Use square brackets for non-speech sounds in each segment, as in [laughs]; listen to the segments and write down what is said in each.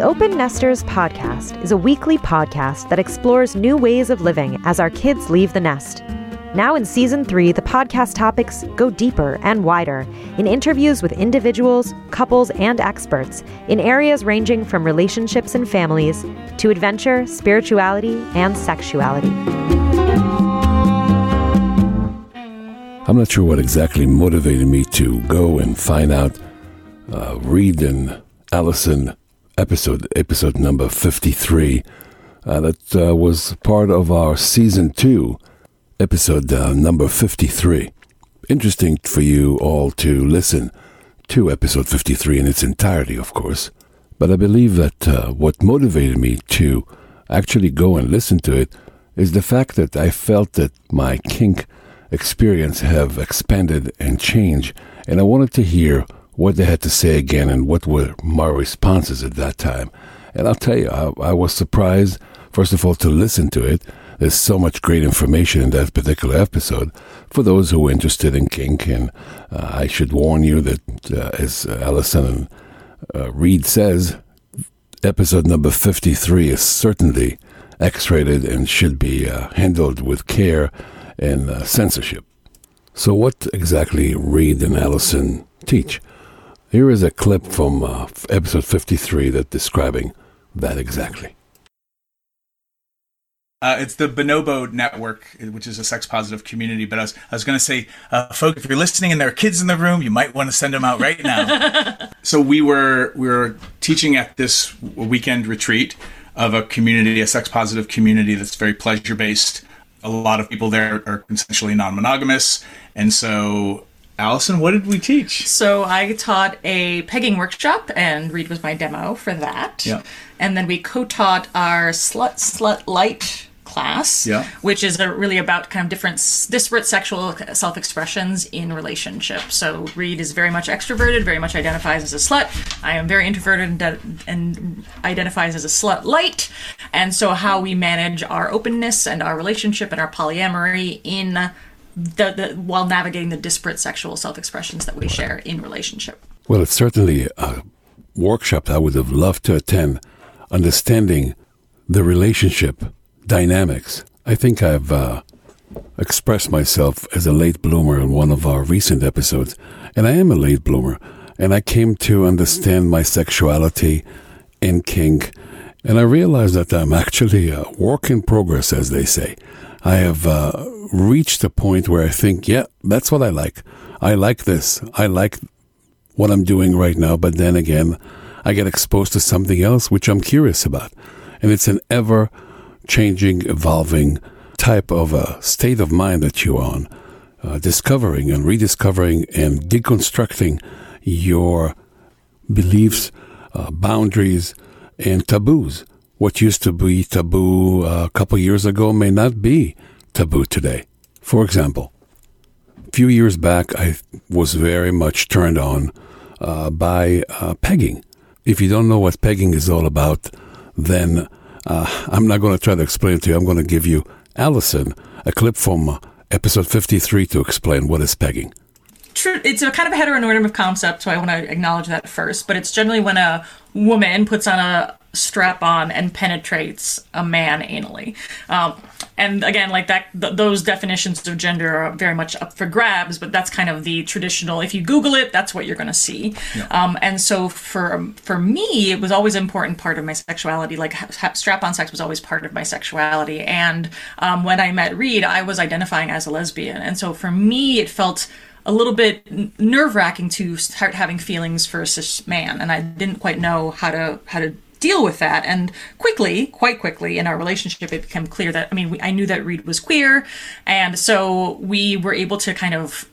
The Open Nesters Podcast is a weekly podcast that explores new ways of living as our kids leave the nest. Now in season three, the podcast topics go deeper and wider in interviews with individuals, couples, and experts in areas ranging from relationships and families to adventure, spirituality, and sexuality. I'm not sure what exactly motivated me to go and find out, uh, Reed and Allison episode, episode number 53. Uh, that uh, was part of our season two, episode uh, number 53. Interesting for you all to listen to episode 53 in its entirety, of course. But I believe that uh, what motivated me to actually go and listen to it is the fact that I felt that my kink experience have expanded and changed, and I wanted to hear what they had to say again and what were my responses at that time. And I'll tell you, I, I was surprised, first of all, to listen to it. There's so much great information in that particular episode for those who are interested in kink. And uh, I should warn you that, uh, as Allison and uh, Reed says, episode number 53 is certainly X rated and should be uh, handled with care and uh, censorship. So, what exactly Reed and Allison teach? Here is a clip from uh, episode 53 that describing that exactly. Uh, it's the Bonobo Network, which is a sex positive community. But I was, I was going to say, uh, folks, if you're listening and there are kids in the room, you might want to send them out right now. [laughs] so we were we were teaching at this weekend retreat of a community, a sex positive community that's very pleasure based. A lot of people there are consensually non monogamous, and so Allison, what did we teach? So I taught a pegging workshop, and Reed was my demo for that. Yeah. And then we co-taught our slut slut light class, Yeah. which is a, really about kind of different disparate sexual self-expressions in relationships. So Reed is very much extroverted, very much identifies as a slut. I am very introverted and, and identifies as a slut light. And so how we manage our openness and our relationship and our polyamory in the, the while navigating the disparate sexual self-expressions that we share in relationship. Well, it's certainly a workshop that I would have loved to attend, understanding the relationship dynamics. I think I've uh, expressed myself as a late bloomer in one of our recent episodes, and I am a late bloomer, and I came to understand my sexuality in kink, and I realized that I'm actually a work in progress, as they say. I have uh, reached a point where I think, yeah, that's what I like. I like this. I like what I'm doing right now, but then again, I get exposed to something else which I'm curious about. And it's an ever changing, evolving type of a state of mind that you're on, uh, discovering and rediscovering and deconstructing your beliefs, uh, boundaries, and taboos. What used to be taboo uh, a couple years ago may not be taboo today. For example, a few years back, I was very much turned on uh, by uh, pegging. If you don't know what pegging is all about, then uh, I'm not going to try to explain it to you. I'm going to give you, Allison, a clip from uh, episode 53 to explain what is pegging. True, it's a kind of a heteronormative concept, so I want to acknowledge that first. But it's generally when a woman puts on a strap on and penetrates a man anally. Um, and again, like that, th- those definitions of gender are very much up for grabs. But that's kind of the traditional. If you Google it, that's what you're going to see. Um, and so for for me, it was always an important part of my sexuality. Like ha- strap-on sex was always part of my sexuality. And um, when I met Reed, I was identifying as a lesbian, and so for me, it felt a little bit nerve wracking to start having feelings for a cis man, and I didn't quite know how to how to deal with that. And quickly, quite quickly, in our relationship, it became clear that I mean, we, I knew that Reed was queer, and so we were able to kind of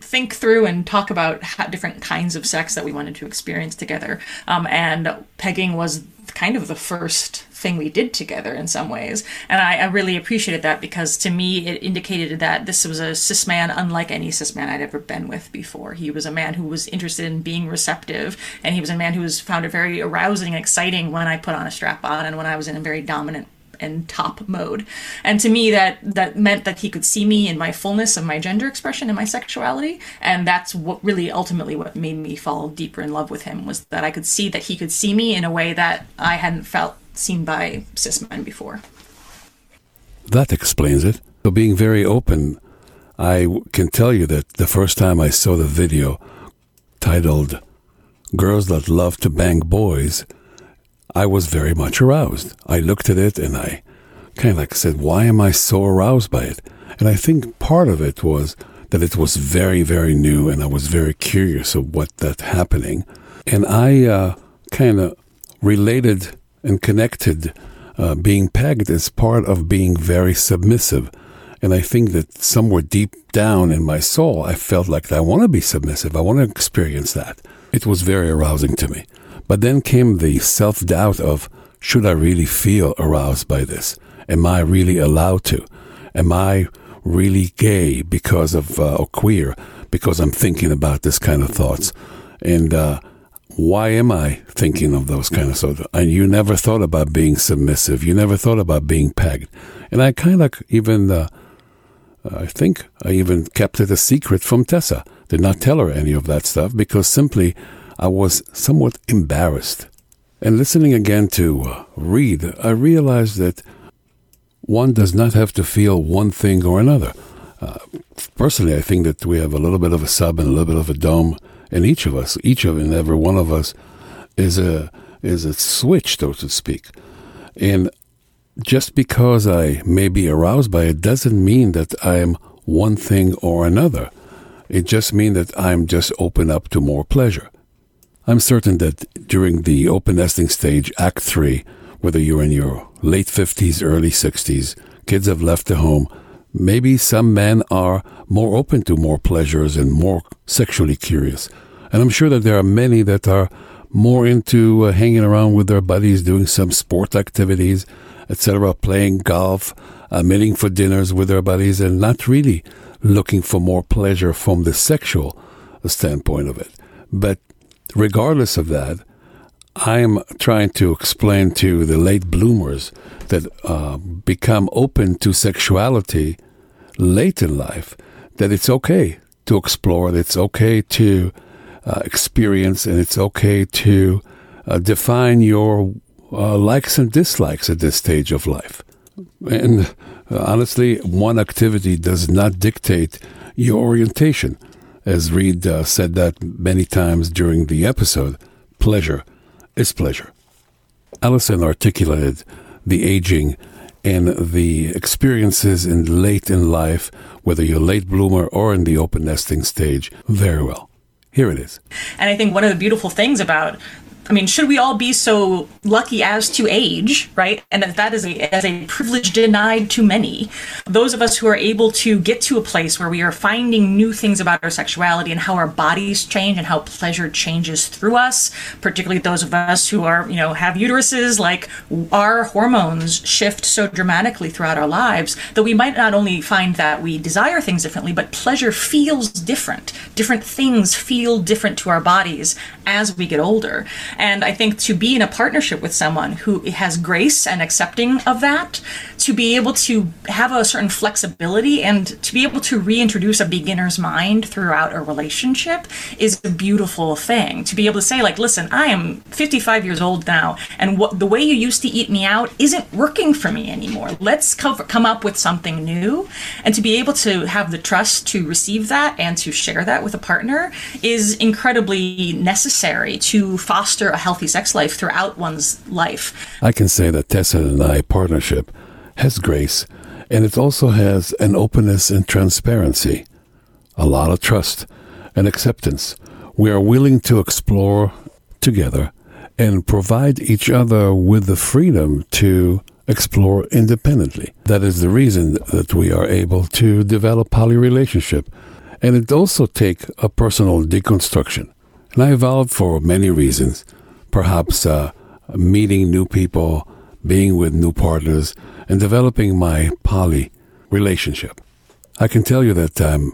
think through and talk about how different kinds of sex that we wanted to experience together. Um, and pegging was kind of the first thing we did together in some ways. And I, I really appreciated that because to me it indicated that this was a cis man unlike any cis man I'd ever been with before. He was a man who was interested in being receptive, and he was a man who was found it very arousing and exciting when I put on a strap on and when I was in a very dominant and top mode. And to me, that that meant that he could see me in my fullness of my gender expression and my sexuality. And that's what really ultimately what made me fall deeper in love with him was that I could see that he could see me in a way that I hadn't felt seen by cis men before. That explains it. So being very open, I can tell you that the first time I saw the video titled Girls That Love to Bang Boys, I was very much aroused. I looked at it and I kind of like said, why am I so aroused by it? And I think part of it was that it was very, very new and I was very curious of what that happening. And I uh, kind of related and connected uh, being pegged as part of being very submissive. And I think that somewhere deep down in my soul, I felt like I want to be submissive. I want to experience that. It was very arousing to me. But then came the self doubt of should I really feel aroused by this? Am I really allowed to? Am I really gay because of, uh, or queer because I'm thinking about this kind of thoughts? And, uh, why am I thinking of those kind of thoughts? And you never thought about being submissive. You never thought about being pegged. And I kind of even, uh, I think I even kept it a secret from Tessa. Did not tell her any of that stuff because simply I was somewhat embarrassed. And listening again to uh, Reed, I realized that one does not have to feel one thing or another. Uh, personally, I think that we have a little bit of a sub and a little bit of a dom in each of us. Each of and every one of us is a is a switch, so to speak. And just because I may be aroused by it doesn't mean that I'm one thing or another. It just means that I'm just open up to more pleasure. I'm certain that during the open nesting stage, Act 3, whether you're in your late 50s, early 60s, kids have left the home, maybe some men are more open to more pleasures and more sexually curious. And I'm sure that there are many that are more into uh, hanging around with their buddies, doing some sport activities, etc., playing golf, uh, meeting for dinners with their buddies, and not really looking for more pleasure from the sexual standpoint of it. But regardless of that, I'm trying to explain to the late bloomers that uh, become open to sexuality late in life that it's okay to explore, that it's okay to uh, experience, and it's okay to uh, define your uh, likes and dislikes at this stage of life. And uh, honestly, one activity does not dictate your orientation as Reed uh, said that many times during the episode, pleasure is pleasure. Allison articulated the aging and the experiences in late in life, whether you're a late bloomer or in the open nesting stage, very well. Here it is. And I think one of the beautiful things about I mean, should we all be so lucky as to age, right? And that that is a, as a privilege denied to many. Those of us who are able to get to a place where we are finding new things about our sexuality and how our bodies change and how pleasure changes through us, particularly those of us who are, you know, have uteruses, like our hormones shift so dramatically throughout our lives that we might not only find that we desire things differently, but pleasure feels different. Different things feel different to our bodies as we get older. And I think to be in a partnership with someone who has grace and accepting of that, to be able to have a certain flexibility and to be able to reintroduce a beginner's mind throughout a relationship is a beautiful thing. To be able to say, like, listen, I am 55 years old now, and what the way you used to eat me out isn't working for me anymore. Let's cover, come up with something new. And to be able to have the trust to receive that and to share that with a partner is incredibly necessary to foster a healthy sex life throughout one's life. I can say that Tessa and I partnership has grace, and it also has an openness and transparency, a lot of trust and acceptance. We are willing to explore together and provide each other with the freedom to explore independently. That is the reason that we are able to develop poly relationship. And it also take a personal deconstruction. And I evolved for many reasons. Perhaps uh, meeting new people, being with new partners, and developing my poly relationship. I can tell you that I'm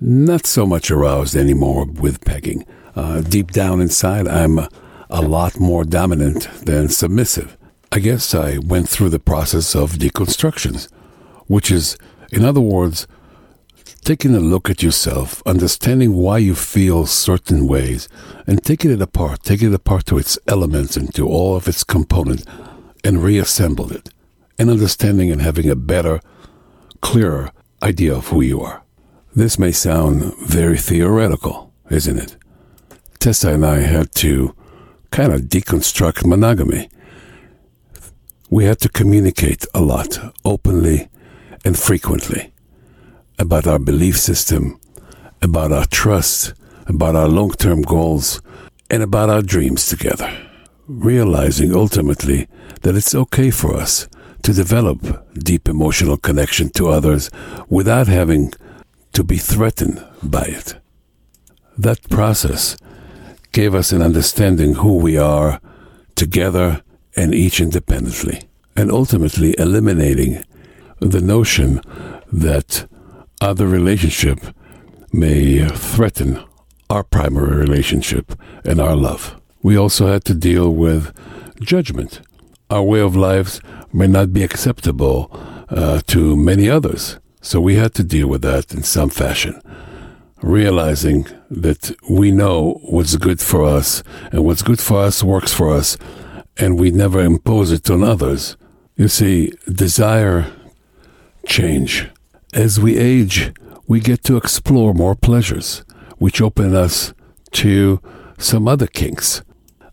not so much aroused anymore with pegging. Uh, deep down inside, I'm a, a lot more dominant than submissive. I guess I went through the process of deconstructions, which is, in other words, taking a look at yourself, understanding why you feel certain ways, and taking it apart, taking it apart to its elements and to all of its components, and reassemble it, and understanding and having a better, clearer idea of who you are. This may sound very theoretical, isn't it? Tessa and I had to kind of deconstruct monogamy. We had to communicate a lot, openly and frequently about our belief system, about our trust, about our long term goals, and about our dreams together. Realizing ultimately that it's okay for us to develop deep emotional connection to others without having to be threatened by it. That process gave us an understanding who we are together and each independently, and ultimately eliminating the notion that other relationship may threaten our primary relationship and our love. We also had to deal with judgment. Our way of lives may not be acceptable uh, to many others, so we had to deal with that in some fashion. Realizing that we know what's good for us, and what's good for us works for us, and we never impose it on others. You see, desire change as we age, we get to explore more pleasures, which open us to some other kinks.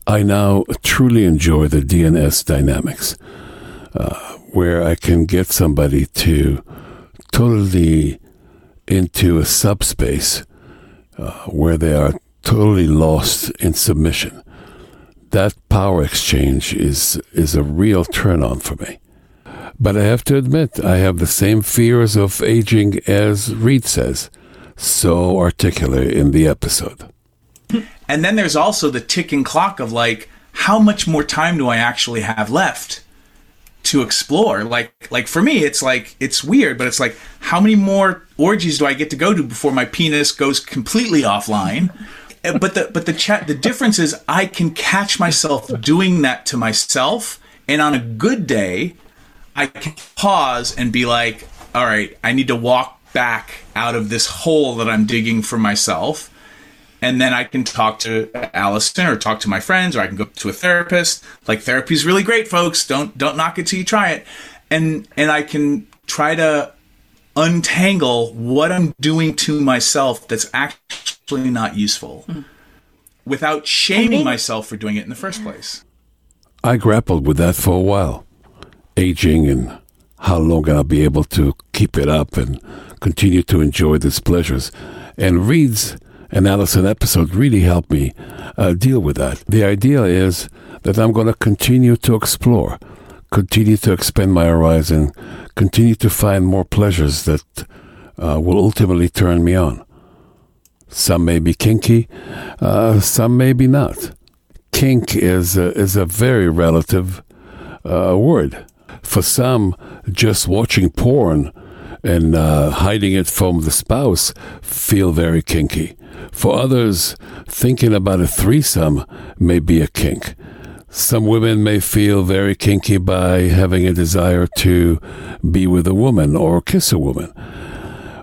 I now truly enjoy the DNS dynamics, uh, where I can get somebody to totally into a subspace uh, where they are totally lost in submission. That power exchange is is a real turn on for me. But I have to admit, I have the same fears of aging as Reed says, so articulate in the episode. [laughs] And then there's also the ticking clock of like, how much more time do I actually have left to explore? Like, like for me, it's like it's weird, but it's like, how many more orgies do I get to go to before my penis goes completely offline? Eh, but the but the chat the difference is I can catch myself doing that to myself, and on a good day, I can pause and be like, all right, I need to walk back out of this hole that I'm digging for myself. And then I can talk to Allison or talk to my friends or I can go to a therapist. Like therapy is really great, folks. Don't don't knock it till you try it. And and I can try to untangle what I'm doing to myself that's actually not useful mm. without shaming myself for doing it in the first place. I grappled with that for a while aging and how long I'll be able to keep it up and continue to enjoy these pleasures. And Reed's and Allison episode really helped me uh, deal with that. The idea is that I'm going to continue to explore, continue to expand my horizon, continue to find more pleasures that uh, will ultimately turn me on. Some may be kinky, uh, some may be not. Kink is a, is a very relative uh, word for some, just watching porn and uh, hiding it from the spouse feel very kinky. For others, thinking about a threesome may be a kink. Some women may feel very kinky by having a desire to be with a woman or kiss a woman.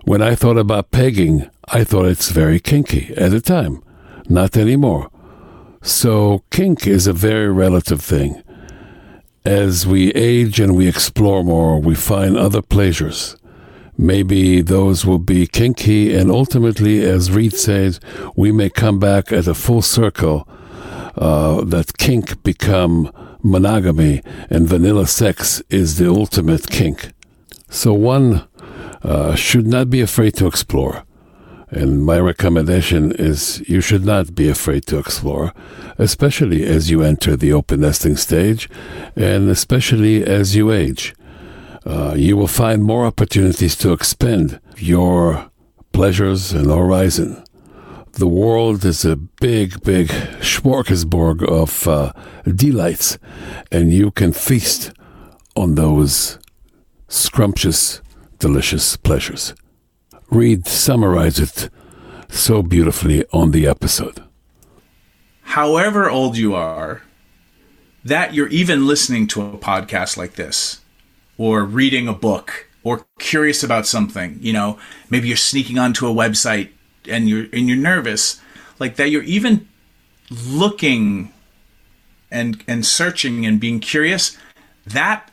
When I thought about pegging, I thought it's very kinky at the time. Not anymore. So, kink is a very relative thing as we age and we explore more, we find other pleasures. Maybe those will be kinky, and ultimately, as Reed says, we may come back at a full circle uh, that kink become monogamy, and vanilla sex is the ultimate kink. So one uh, should not be afraid to explore. And my recommendation is you should not be afraid to explore, especially as you enter the open nesting stage and especially as you age. Uh, you will find more opportunities to expand your pleasures and horizon. The world is a big, big smorgasbord of uh, delights, and you can feast on those scrumptious, delicious pleasures. Reed summarized it so beautifully on the episode. However old you are, that you're even listening to a podcast like this or reading a book or curious about something, you know, maybe you're sneaking onto a website and you're and you're nervous, like that you're even looking and and searching and being curious, that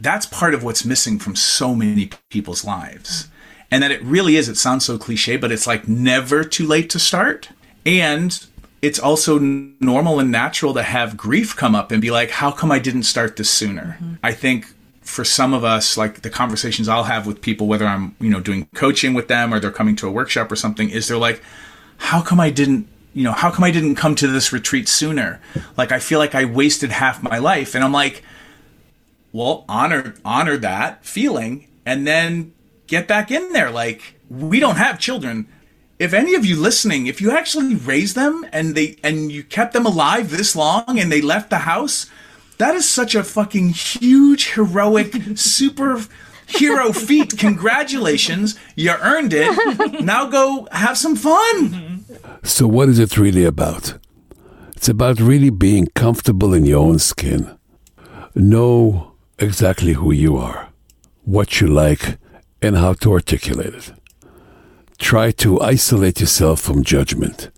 that's part of what's missing from so many people's lives. And that it really is, it sounds so cliche, but it's like never too late to start. And it's also normal and natural to have grief come up and be like, how come I didn't start this sooner? Mm-hmm. I think for some of us, like the conversations I'll have with people, whether I'm, you know, doing coaching with them or they're coming to a workshop or something, is they're like, how come I didn't, you know, how come I didn't come to this retreat sooner? Like, I feel like I wasted half my life. And I'm like, well, honor, honor that feeling and then get back in there. Like, we don't have children if any of you listening, if you actually raised them and they and you kept them alive this long and they left the house, that is such a fucking huge heroic [laughs] super hero feat. Congratulations, you earned it. Now go have some fun. So what is it really about? It's about really being comfortable in your own skin. Know exactly who you are, what you like, and how to articulate it. Try to isolate yourself from judgment.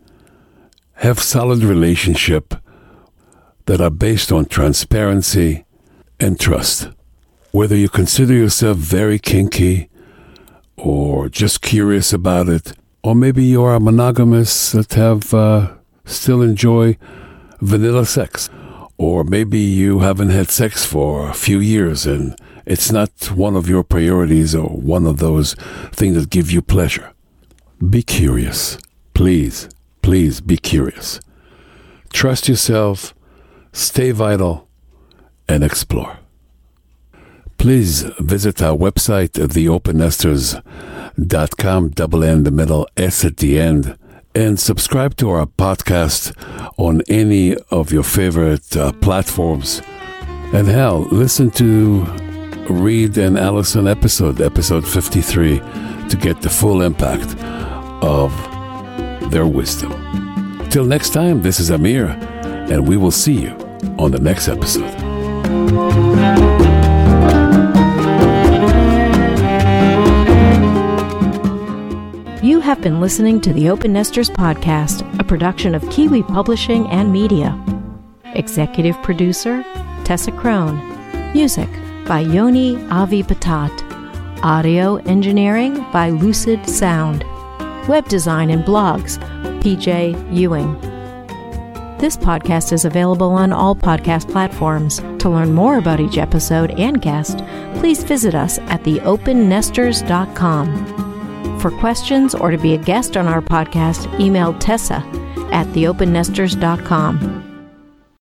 Have solid relationship that are based on transparency and trust. Whether you consider yourself very kinky or just curious about it, or maybe you are a monogamous that have uh, still enjoy vanilla sex, or maybe you haven't had sex for a few years and it's not one of your priorities or one of those things that give you pleasure. Be curious. Please, please be curious. Trust yourself, stay vital, and explore. Please visit our website at theopennesters.com, double N the middle, S at the end, and subscribe to our podcast on any of your favorite uh, platforms. And hell, listen to Reed and Allison episode, episode 53, to get the full impact of their wisdom. Till next time, this is Amir, and we will see you on the next episode. You have been listening to the Open Nesters Podcast, a production of Kiwi Publishing and Media. Executive producer, Tessa Crone. Music by Yoni Avi Patat. Audio engineering by Lucid Sound web design and blogs, PJ Ewing. This podcast is available on all podcast platforms. To learn more about each episode and guest, please visit us at theopennesters.com. For questions or to be a guest on our podcast, email Tessa at theopennesters.com.